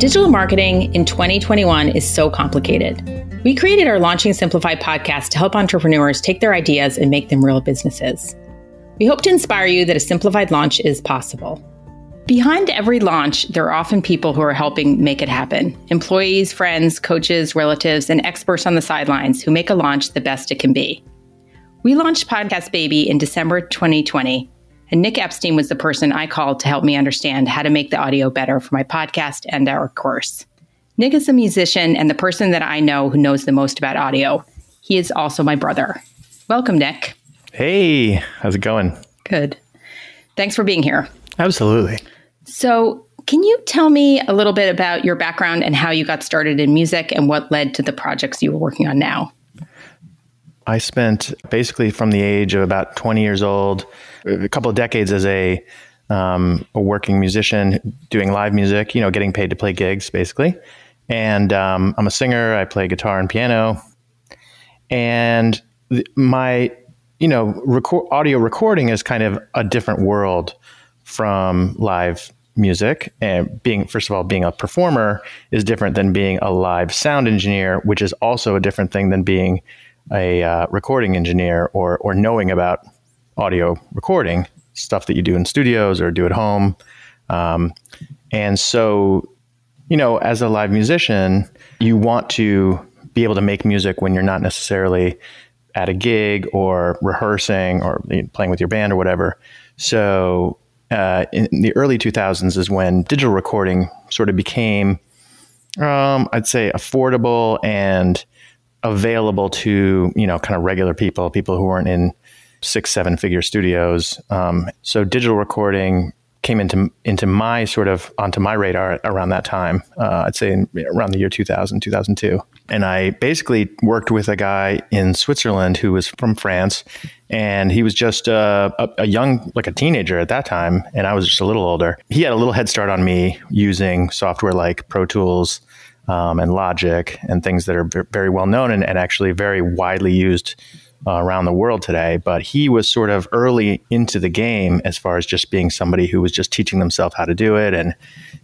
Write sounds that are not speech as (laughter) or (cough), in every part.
Digital marketing in 2021 is so complicated. We created our Launching Simplified podcast to help entrepreneurs take their ideas and make them real businesses. We hope to inspire you that a simplified launch is possible. Behind every launch, there are often people who are helping make it happen employees, friends, coaches, relatives, and experts on the sidelines who make a launch the best it can be. We launched Podcast Baby in December 2020 and Nick Epstein was the person I called to help me understand how to make the audio better for my podcast and our course. Nick is a musician and the person that I know who knows the most about audio. He is also my brother. Welcome, Nick. Hey, how's it going? Good. Thanks for being here. Absolutely. So, can you tell me a little bit about your background and how you got started in music and what led to the projects you are working on now? I spent basically from the age of about 20 years old, a couple of decades as a, um, a working musician doing live music, you know, getting paid to play gigs basically. And um, I'm a singer, I play guitar and piano. And th- my, you know, record, audio recording is kind of a different world from live music and being first of all being a performer is different than being a live sound engineer which is also a different thing than being a uh, recording engineer or or knowing about audio recording stuff that you do in studios or do at home. Um, and so, you know, as a live musician, you want to be able to make music when you're not necessarily at a gig or rehearsing or playing with your band or whatever. So, uh, in the early 2000s is when digital recording sort of became, um, I'd say, affordable and available to you know kind of regular people, people who weren't in six seven figure studios. Um, so digital recording came into into my sort of onto my radar around that time. Uh, I'd say in, around the year 2000, 2002. And I basically worked with a guy in Switzerland who was from France, and he was just uh, a, a, young, like a teenager at that time, and I was just a little older. He had a little head start on me using software like Pro Tools um, and Logic and things that are very well known and, and actually very widely used uh, around the world today. But he was sort of early into the game as far as just being somebody who was just teaching themselves how to do it and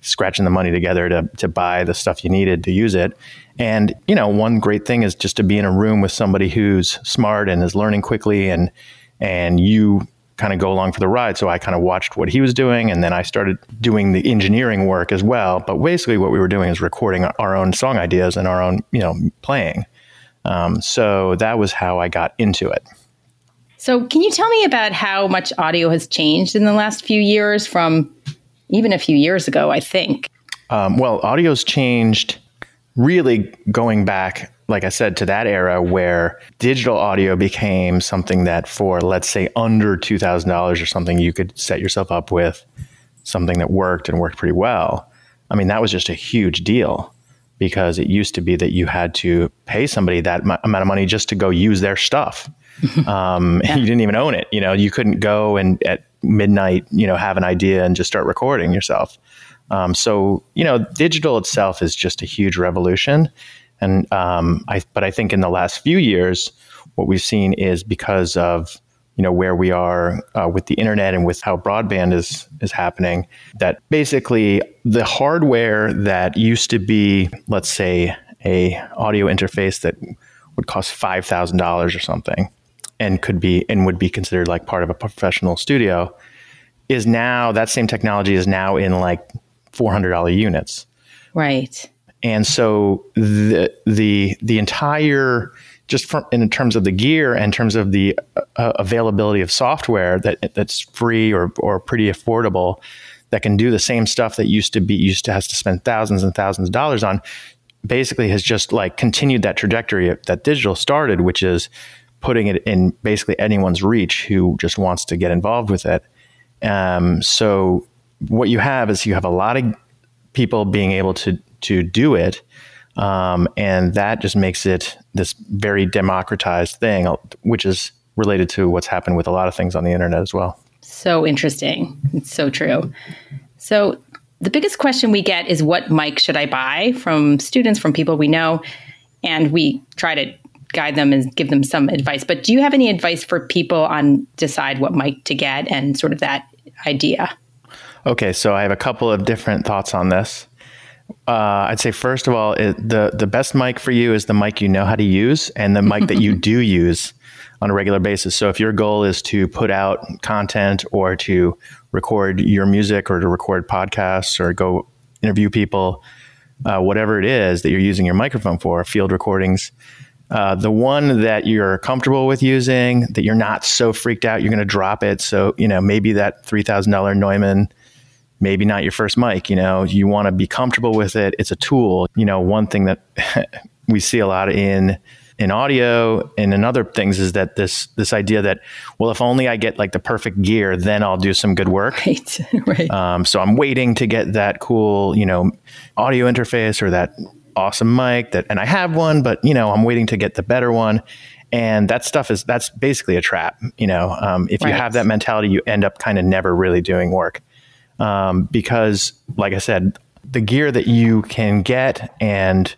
scratching the money together to, to buy the stuff you needed to use it. And, you know, one great thing is just to be in a room with somebody who's smart and is learning quickly and, and you kind of go along for the ride. So I kind of watched what he was doing, and then I started doing the engineering work as well. But basically, what we were doing is recording our own song ideas and our own, you know, playing. Um, so that was how I got into it. So, can you tell me about how much audio has changed in the last few years from even a few years ago, I think? Um, well, audio's changed really going back like I said, to that era where digital audio became something that for, let's say, under $2,000 or something, you could set yourself up with something that worked and worked pretty well. I mean, that was just a huge deal because it used to be that you had to pay somebody that m- amount of money just to go use their stuff. (laughs) Um, (laughs) yeah. You didn't even own it. You know, you couldn't go and at midnight, you know, have an idea and just start recording yourself. Um, so, you know, digital itself is just a huge revolution. And um, I, but I think in the last few years, what we've seen is because of you know where we are uh, with the internet and with how broadband is is happening, that basically the hardware that used to be, let's say, a audio interface that would cost five thousand dollars or something, and could be and would be considered like part of a professional studio, is now that same technology is now in like four hundred dollar units. Right. And so the the the entire just from in terms of the gear and in terms of the uh, availability of software that that's free or or pretty affordable that can do the same stuff that used to be used to has to spend thousands and thousands of dollars on basically has just like continued that trajectory that digital started which is putting it in basically anyone's reach who just wants to get involved with it. Um, so what you have is you have a lot of people being able to to do it. Um, and that just makes it this very democratized thing, which is related to what's happened with a lot of things on the internet as well. So interesting. It's so true. So, the biggest question we get is what mic should I buy from students, from people we know? And we try to guide them and give them some advice. But do you have any advice for people on decide what mic to get and sort of that idea? Okay, so I have a couple of different thoughts on this. Uh, I'd say first of all, it, the the best mic for you is the mic you know how to use and the mic that you (laughs) do use on a regular basis. So if your goal is to put out content or to record your music or to record podcasts or go interview people, uh, whatever it is that you're using your microphone for, field recordings, uh, the one that you're comfortable with using, that you're not so freaked out, you're going to drop it. So, you know, maybe that $3,000 Neumann, maybe not your first mic, you know, you want to be comfortable with it. It's a tool. You know, one thing that (laughs) we see a lot in, in audio and in other things is that this this idea that well if only I get like the perfect gear then I'll do some good work right (laughs) right um, so I'm waiting to get that cool you know audio interface or that awesome mic that and I have one, but you know, I'm waiting to get the better one. And that stuff is that's basically a trap. You know, um, if right. you have that mentality, you end up kind of never really doing work. Um, because, like I said, the gear that you can get and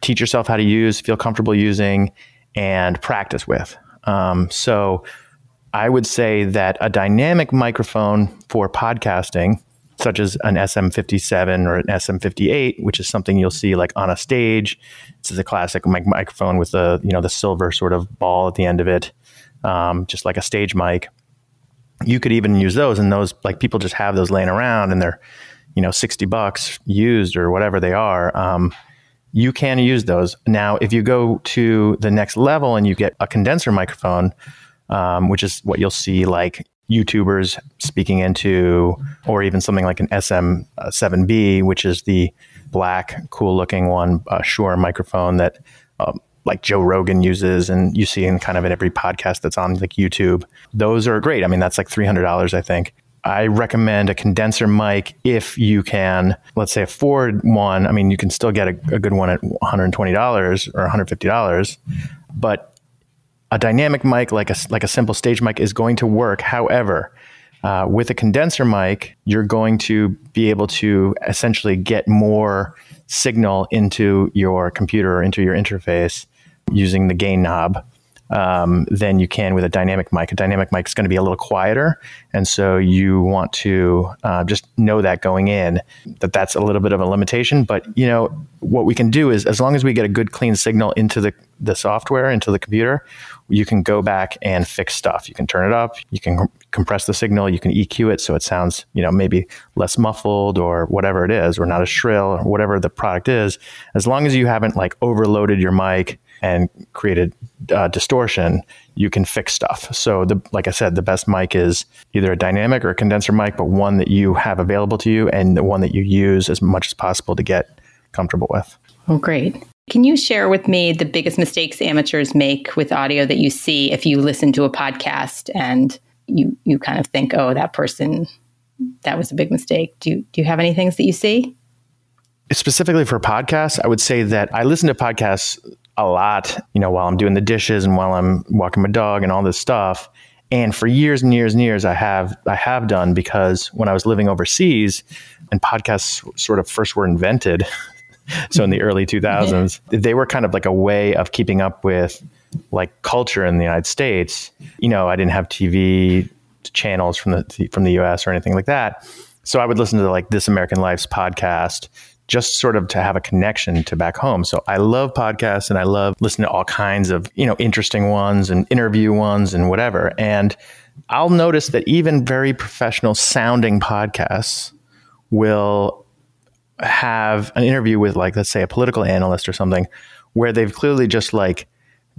teach yourself how to use, feel comfortable using, and practice with. Um, so, I would say that a dynamic microphone for podcasting such as an SM57 or an SM58, which is something you'll see like on a stage. This is a classic mic- microphone with the you know the silver sort of ball at the end of it, um, just like a stage mic. You could even use those, and those like people just have those laying around, and they're you know sixty bucks used or whatever they are. Um, you can use those now. If you go to the next level and you get a condenser microphone, um, which is what you'll see like YouTubers speaking into, or even something like an SM7B, which is the black, cool looking one, uh, Shure microphone that um, like Joe Rogan uses, and you see in kind of in every podcast that's on like YouTube. Those are great. I mean, that's like three hundred dollars, I think. I recommend a condenser mic if you can, let's say, afford one. I mean, you can still get a, a good one at $120 or $150, but a dynamic mic like a like a simple stage mic is going to work. However, uh, with a condenser mic, you're going to be able to essentially get more signal into your computer or into your interface using the gain knob um, than you can with a dynamic mic. A dynamic mic is going to be a little quieter, and so you want to uh, just know that going in that that's a little bit of a limitation. But you know what we can do is as long as we get a good clean signal into the the software into the computer, you can go back and fix stuff. You can turn it up, you can compress the signal, you can EQ it so it sounds, you know, maybe less muffled or whatever it is, or not as shrill or whatever the product is. As long as you haven't like overloaded your mic and created uh, distortion, you can fix stuff. So, the, like I said, the best mic is either a dynamic or a condenser mic, but one that you have available to you and the one that you use as much as possible to get comfortable with. Oh, great. Can you share with me the biggest mistakes amateurs make with audio that you see if you listen to a podcast and you you kind of think, oh, that person that was a big mistake. Do you do you have any things that you see? Specifically for podcasts, I would say that I listen to podcasts a lot, you know, while I'm doing the dishes and while I'm walking my dog and all this stuff. And for years and years and years, I have I have done because when I was living overseas and podcasts sort of first were invented, (laughs) so in the early 2000s, (laughs) they were kind of like a way of keeping up with like culture in the United States. You know, I didn't have TV channels from the from the US or anything like that. So I would listen to like This American Life's podcast just sort of to have a connection to back home. So I love podcasts and I love listening to all kinds of, you know, interesting ones and interview ones and whatever. And I'll notice that even very professional sounding podcasts will have an interview with like let's say a political analyst or something where they've clearly just like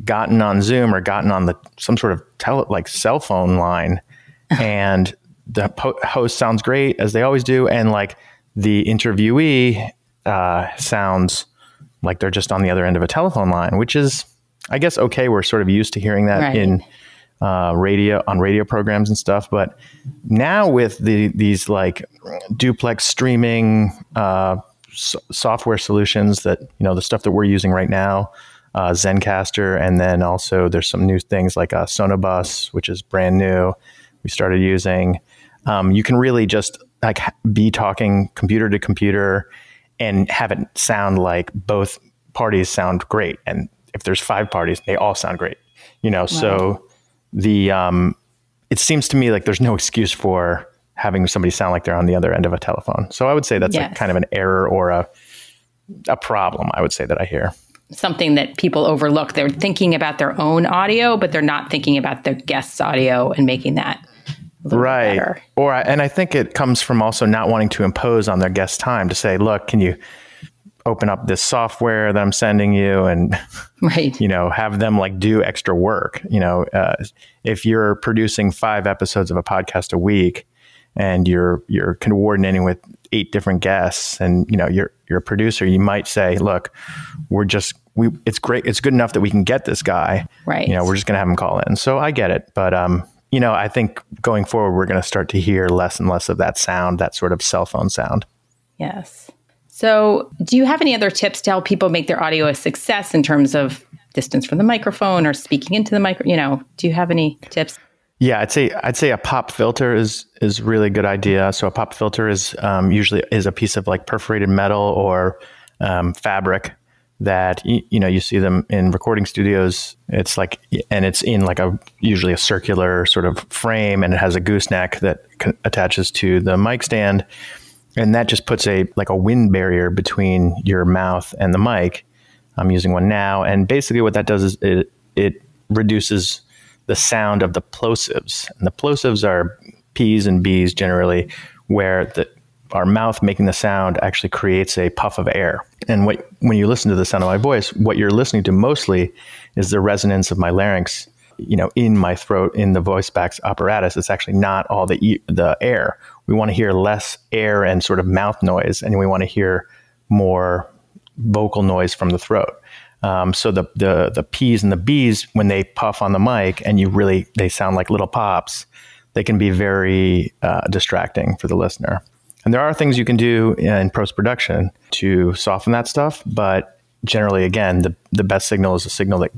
gotten on Zoom or gotten on the some sort of tele, like cell phone line (laughs) and the po- host sounds great as they always do and like the interviewee uh, sounds like they're just on the other end of a telephone line which is I guess okay we're sort of used to hearing that right. in uh, radio on radio programs and stuff. But now with the these like duplex streaming uh, so- software solutions that you know the stuff that we're using right now, uh, Zencastr, and then also there's some new things like uh, Sonobus, which is brand new. We started using. Um, you can really just like be talking computer to computer and have it sound like both parties sound great. And if there's five parties, they all sound great. You know, wow. so the um, it seems to me like there's no excuse for having somebody sound like they're on the other end of a telephone. So I would say that's yes. kind of an error or a a problem I would say that I hear. Something that people overlook. They're thinking about their own audio, but they're not thinking about their guest's audio and making that right. Better. Or and I think it comes from also not wanting to impose on their guest time to say, look, can you open up this software that I'm sending you and (laughs) right. you know have them like do extra work. You know, uh, if you're producing five episodes of a podcast a week and you're you're coordinating with eight different guests and you know you're you're a producer, you might say, look, we're just we it's great it's good enough that we can get this guy. Right. You know, we're just gonna have him call in. So I get it, but um you know, I think going forward, we're going to start to hear less and less of that sound, that sort of cell phone sound. Yes. So, do you have any other tips to help people make their audio a success in terms of distance from the microphone or speaking into the micro? You know, do you have any tips? Yeah, I'd say I'd say a pop filter is is really good idea. So a pop filter is um, usually is a piece of like perforated metal or um, fabric that you, know you see them in recording studios. It's like and it's in like a usually a circular sort of frame, and it has a gooseneck that attaches to the mic stand, and that just puts a like a wind barrier between your mouth and the mic. I'm using one now, and basically what that does is it it reduces the sound of the plosives, and the plosives are P's and B's generally, where the our mouth making the sound actually creates a puff of air. And what, when you listen to the sound of my voice, what you're listening to mostly is the resonance of my larynx, you know, in my throat, in the voice box apparatus. It's actually not all the the air. We want to hear less air and sort of mouth noise, and we want to hear more vocal noise from the throat. Um, so the, the the P's and the B's when they puff on the mic and you really they sound like little pops, they can be very uh, distracting for the listener. And there are things you can do in post production to soften that stuff, but generally, again, the, the best signal is a signal that,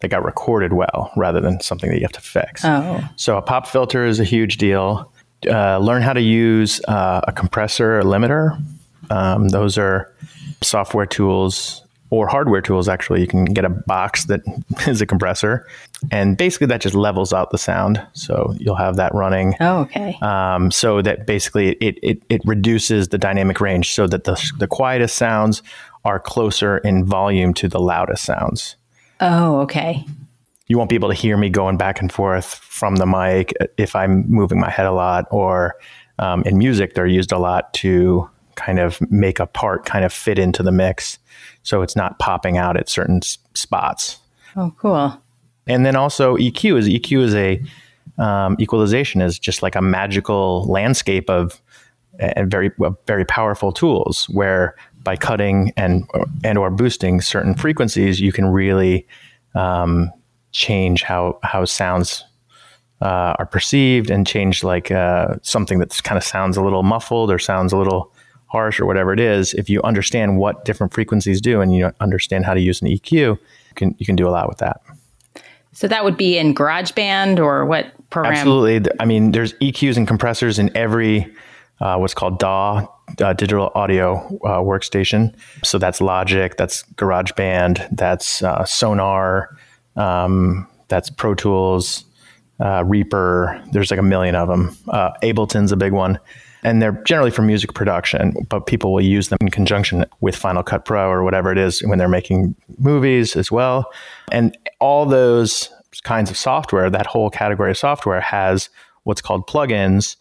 that got recorded well rather than something that you have to fix. Oh. So a pop filter is a huge deal. Uh, learn how to use uh, a compressor, a limiter. Um, those are software tools or hardware tools actually. You can get a box that (laughs) is a compressor and basically that just levels out the sound so you'll have that running. Oh okay. Um, so that basically it, it, it reduces the dynamic range so that the, the quietest sounds are closer in volume to the loudest sounds. Oh okay. You won't be able to hear me going back and forth from the mic if i'm moving my head a lot or um, in music they're used a lot to kind of make a part kind of fit into the mix so it's not popping out at certain s- spots. Oh, cool. And then also EQ is EQ is a um, equalization is just like a magical landscape of and very very powerful tools where by cutting and and or boosting certain frequencies you can really um, change how how sounds uh, are perceived and change like uh, something that kind of sounds a little muffled or sounds a little harsh or whatever it is, if you understand what different frequencies do and you understand how to use an EQ, you can you can do a lot with that. So that would be in GarageBand or what program? Absolutely. I mean, there's EQs and compressors in every uh, what's called DAW, uh, digital audio uh, workstation. So that's Logic, that's GarageBand, that's uh, Sonar, um, that's Pro Tools, uh, Reaper. There's like a million of them. Uh, Ableton's a big one and they're generally for music production, but people will use them in conjunction with Final Cut Pro or whatever it is when they're making movies as well. And all those kinds of software, that whole category of software has what's called plugins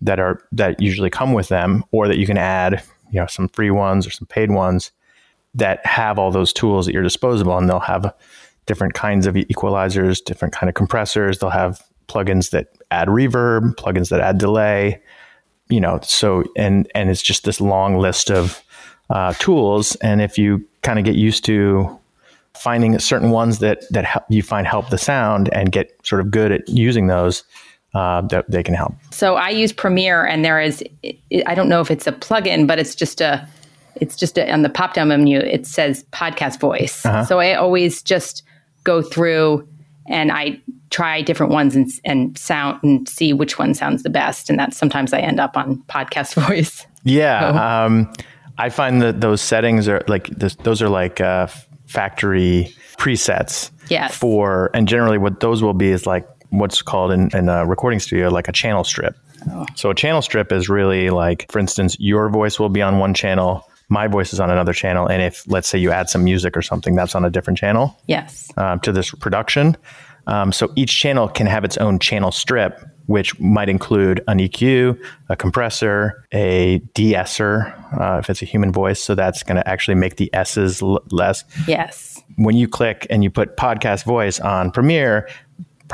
that are that usually come with them or that you can add, you know, some free ones or some paid ones that have all those tools at your disposal and they'll have different kinds of equalizers, different kind of compressors, they'll have plugins that add reverb, plugins that add delay, you know, so and and it's just this long list of uh, tools, and if you kind of get used to finding certain ones that that help, you find help the sound and get sort of good at using those, uh, that they can help. So I use Premiere, and there is I don't know if it's a plugin, but it's just a it's just a, on the pop down menu. It says podcast voice. Uh-huh. So I always just go through and I try different ones and, and sound and see which one sounds the best. And that sometimes I end up on podcast (laughs) voice. Yeah. So. Um, I find that those settings are like, this, those are like uh, factory presets. Yes. For, and generally what those will be is like what's called in, in a recording studio, like a channel strip. Oh. So a channel strip is really like, for instance, your voice will be on one channel, my voice is on another channel, and if let's say you add some music or something, that's on a different channel. Yes. Um, to this production, um, so each channel can have its own channel strip, which might include an EQ, a compressor, a de-esser, uh, if it's a human voice. So that's going to actually make the S's l- less. Yes. When you click and you put podcast voice on Premiere,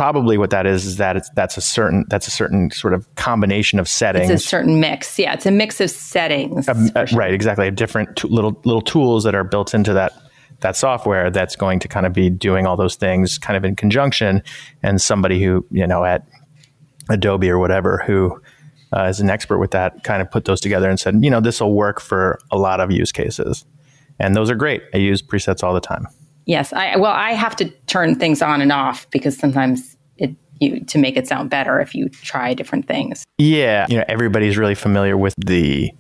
probably what that is is that it's that's a certain that's a certain sort of combination of settings. It's a certain mix. Yeah, it's a mix of settings. Uh, right, exactly. Different t- little little tools that are built into that that software that's going to kind of be doing all those things kind of in conjunction and somebody who you know at adobe or whatever who uh, is an expert with that kind of put those together and said you know this will work for a lot of use cases and those are great i use presets all the time yes i well i have to turn things on and off because sometimes it you to make it sound better if you try different things. Yeah you know everybody's really familiar with the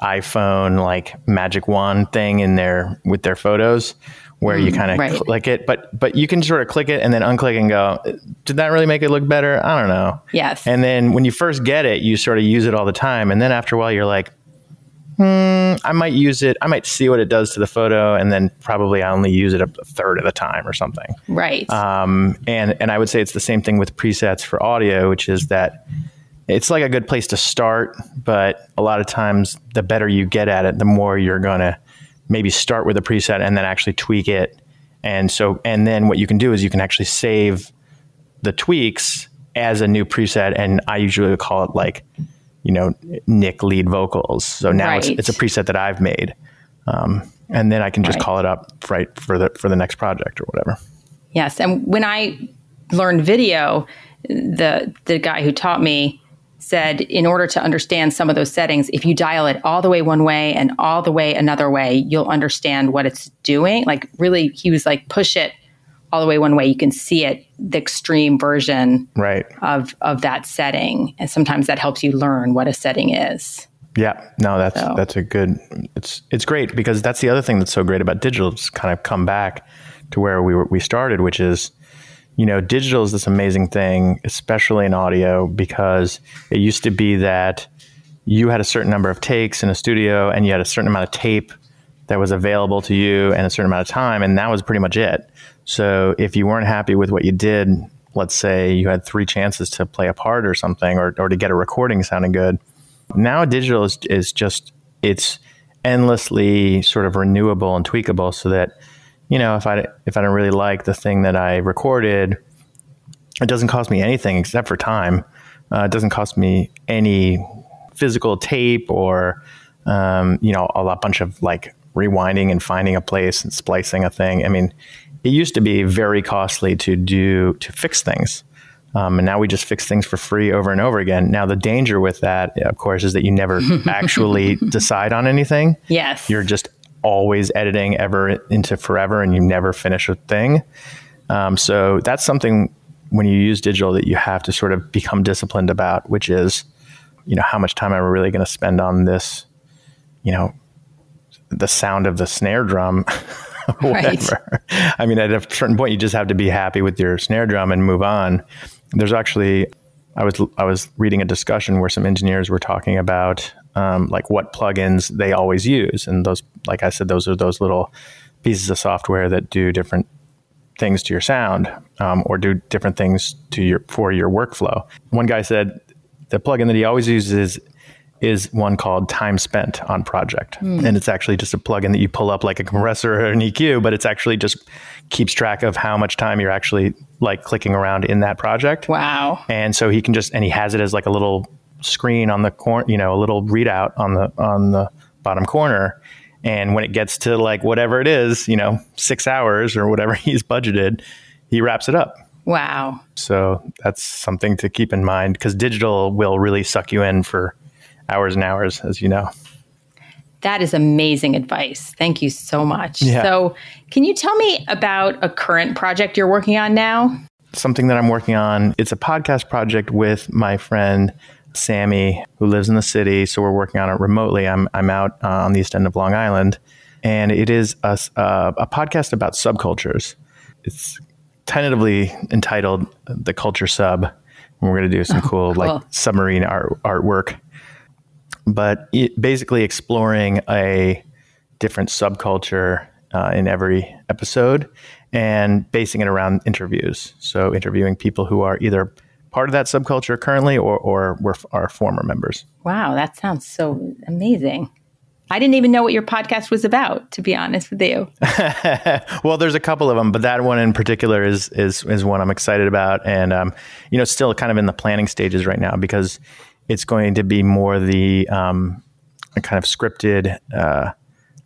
iPhone like magic wand thing in there with their photos where mm, you kind of right. click it but but you can sort of click it and then unclick and go did that really make it look better? I don't know. Yes. And then when you first get it you sort of use it all the time and then after a while you're like hmm i might use it i might see what it does to the photo and then probably i only use it a third of the time or something right um, and and i would say it's the same thing with presets for audio which is that it's like a good place to start, but a lot of times the better you get at it, the more you're going to maybe start with a preset and then actually tweak it. And so, and then what you can do is you can actually save the tweaks as a new preset. And I usually call it like, you know, Nick lead vocals. So now right. it's, it's, a preset that I've made. Um, and then I can just right. call it up right for the, for the next project or whatever. Yes. And when I learned video, the, the guy who taught me, said in order to understand some of those settings, if you dial it all the way one way and all the way another way, you'll understand what it's doing. Like, really, he was like, push it all the way one way. You can see it, the extreme version right. of, of that setting. And sometimes that helps you learn what a setting is. Yeah, no, that's so. that's a good. It's it's great because that's the other thing that's so great about digital. It's kind of come back to where we were, we started, which is you know, digital is this amazing thing, especially in audio, because it used to be that you had a certain number of takes in a studio and you had a certain amount of tape that was available to you and a certain amount of time, and that was pretty much it. So if you weren't happy with what you did, let's say you had three chances to play a part or something or, or to get a recording sounding good. Now digital is, is just, it's endlessly sort of renewable and tweakable so that you know, if I if I don't really like the thing that I recorded, it doesn't cost me anything except for time. Uh, it doesn't cost me any physical tape or um, you know a bunch of like rewinding and finding a place and splicing a thing. I mean, it used to be very costly to do to fix things. Um, and now we just fix things for free over and over again. Now, the danger with that, of course, is that you never (laughs) actually decide on anything. Yes. You're just always editing ever into forever and you never finish a thing. Um, so that's something when you use digital that you have to sort of become disciplined about, which is, you know, how much time am I really going to spend on this, you know, the sound of the snare drum, (laughs) (laughs) whatever. Right. I mean, at a certain point, you just have to be happy with your snare drum and move on. There's actually, I was I was reading a discussion where some engineers were talking about um, like what plugins they always use. And those, like I said, those are those little pieces of software that do different things to your sound um, or do different things to your for your workflow. One guy said the plugin that he always uses is one called Time Spent on Project, mm. and it's actually just a plugin that you pull up like a compressor or an EQ, but it's actually just keeps track of how much time you're actually like clicking around in that project. Wow! And so he can just and he has it as like a little screen on the corner, you know, a little readout on the on the bottom corner. And when it gets to like whatever it is, you know, six hours or whatever (laughs) he's budgeted, he wraps it up. Wow. So that's something to keep in mind because digital will really suck you in for hours and hours, as you know. That is amazing advice. Thank you so much. Yeah. So, can you tell me about a current project you're working on now? Something that I'm working on. It's a podcast project with my friend Sammy, who lives in the city. So we're working on it remotely. I'm, I'm out uh, on the east end of Long Island. And it is a, uh, a podcast about subcultures. It's tentatively entitled The Culture Sub. And we're going to do some oh, cool, cool, like submarine art, artwork. But it, basically exploring a different subculture uh, in every episode and basing it around interviews. So interviewing people who are either part of that subculture currently or, or were are former members. Wow, that sounds so amazing. I didn't even know what your podcast was about, to be honest with you. (laughs) well, there's a couple of them, but that one in particular is is is one I'm excited about, and um, you know, still kind of in the planning stages right now because it's going to be more the um, kind of scripted, uh,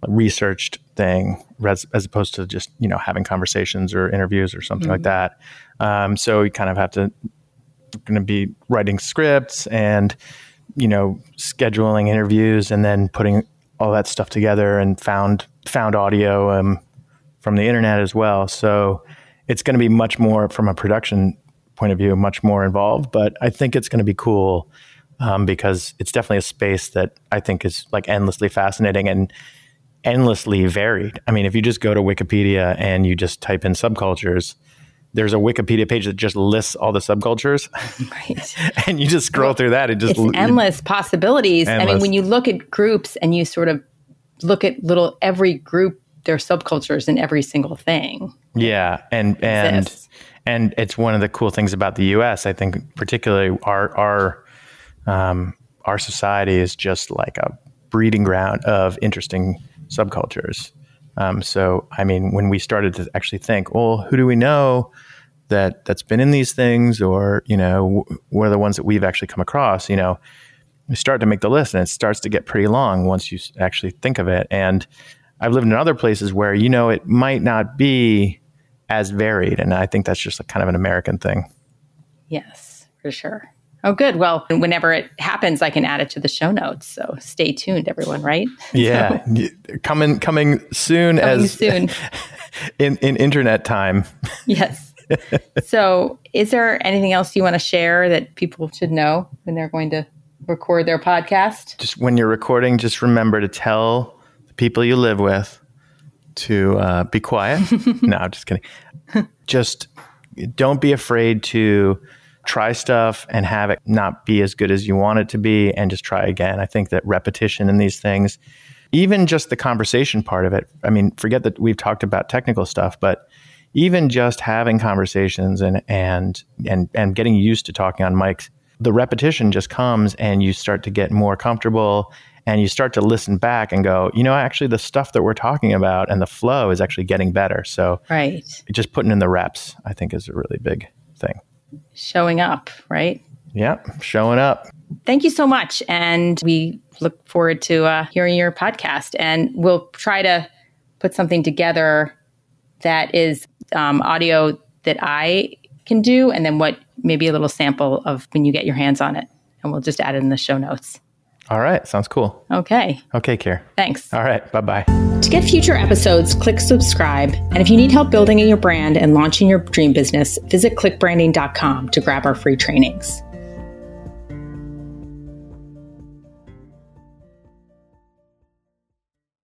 researched thing, as, as, opposed to just you know having conversations or interviews or something mm-hmm. like that. Um, so we kind of have to going to be writing scripts and you know scheduling interviews and then putting all that stuff together and found found audio um, from the internet as well. So it's going to be much more from a production point of view, much more involved. But I think it's going to be cool um, because it's definitely a space that I think is like endlessly fascinating and endlessly varied. I mean, if you just go to Wikipedia and you just type in subcultures, there's a Wikipedia page that just lists all the subcultures. Right. (laughs) and you just scroll well, through that. It just it's endless possibilities. Endless. I mean, when you look at groups and you sort of look at little every group, there are subcultures in every single thing. Yeah. And and and it's one of the cool things about the US. I think particularly our our um, our society is just like a breeding ground of interesting subcultures. Um, so, I mean, when we started to actually think, well, who do we know that that's been in these things, or you know, what are the ones that we've actually come across? You know, we start to make the list, and it starts to get pretty long once you actually think of it. And I've lived in other places where you know it might not be as varied, and I think that's just a kind of an American thing. Yes, for sure. Oh, good. Well, whenever it happens, I can add it to the show notes. So stay tuned, everyone. Right? Yeah, so, coming coming soon coming as soon (laughs) in in internet time. (laughs) yes. so, is there anything else you want to share that people should know when they're going to record their podcast? Just when you're recording, just remember to tell the people you live with to uh, be quiet. (laughs) no, I'm just kidding. just don't be afraid to try stuff and have it not be as good as you want it to be and just try again. I think that repetition in these things, even just the conversation part of it, I mean, forget that we've talked about technical stuff, but even just having conversations and and and and getting used to talking on mics, the repetition just comes and you start to get more comfortable and you start to listen back and go, you know, actually the stuff that we're talking about and the flow is actually getting better. So right. just putting in the reps, I think is a really big thing showing up, right? Yep, showing up. Thank you so much. And we look forward to uh, hearing your podcast. And we'll try to put something together that is um, audio that I can do, and then what maybe a little sample of when you get your hands on it. And we'll just add it in the show notes. All right. Sounds cool. Okay. Okay, Keir. Thanks. All right. Bye bye. To get future episodes, click subscribe. And if you need help building your brand and launching your dream business, visit clickbranding.com to grab our free trainings.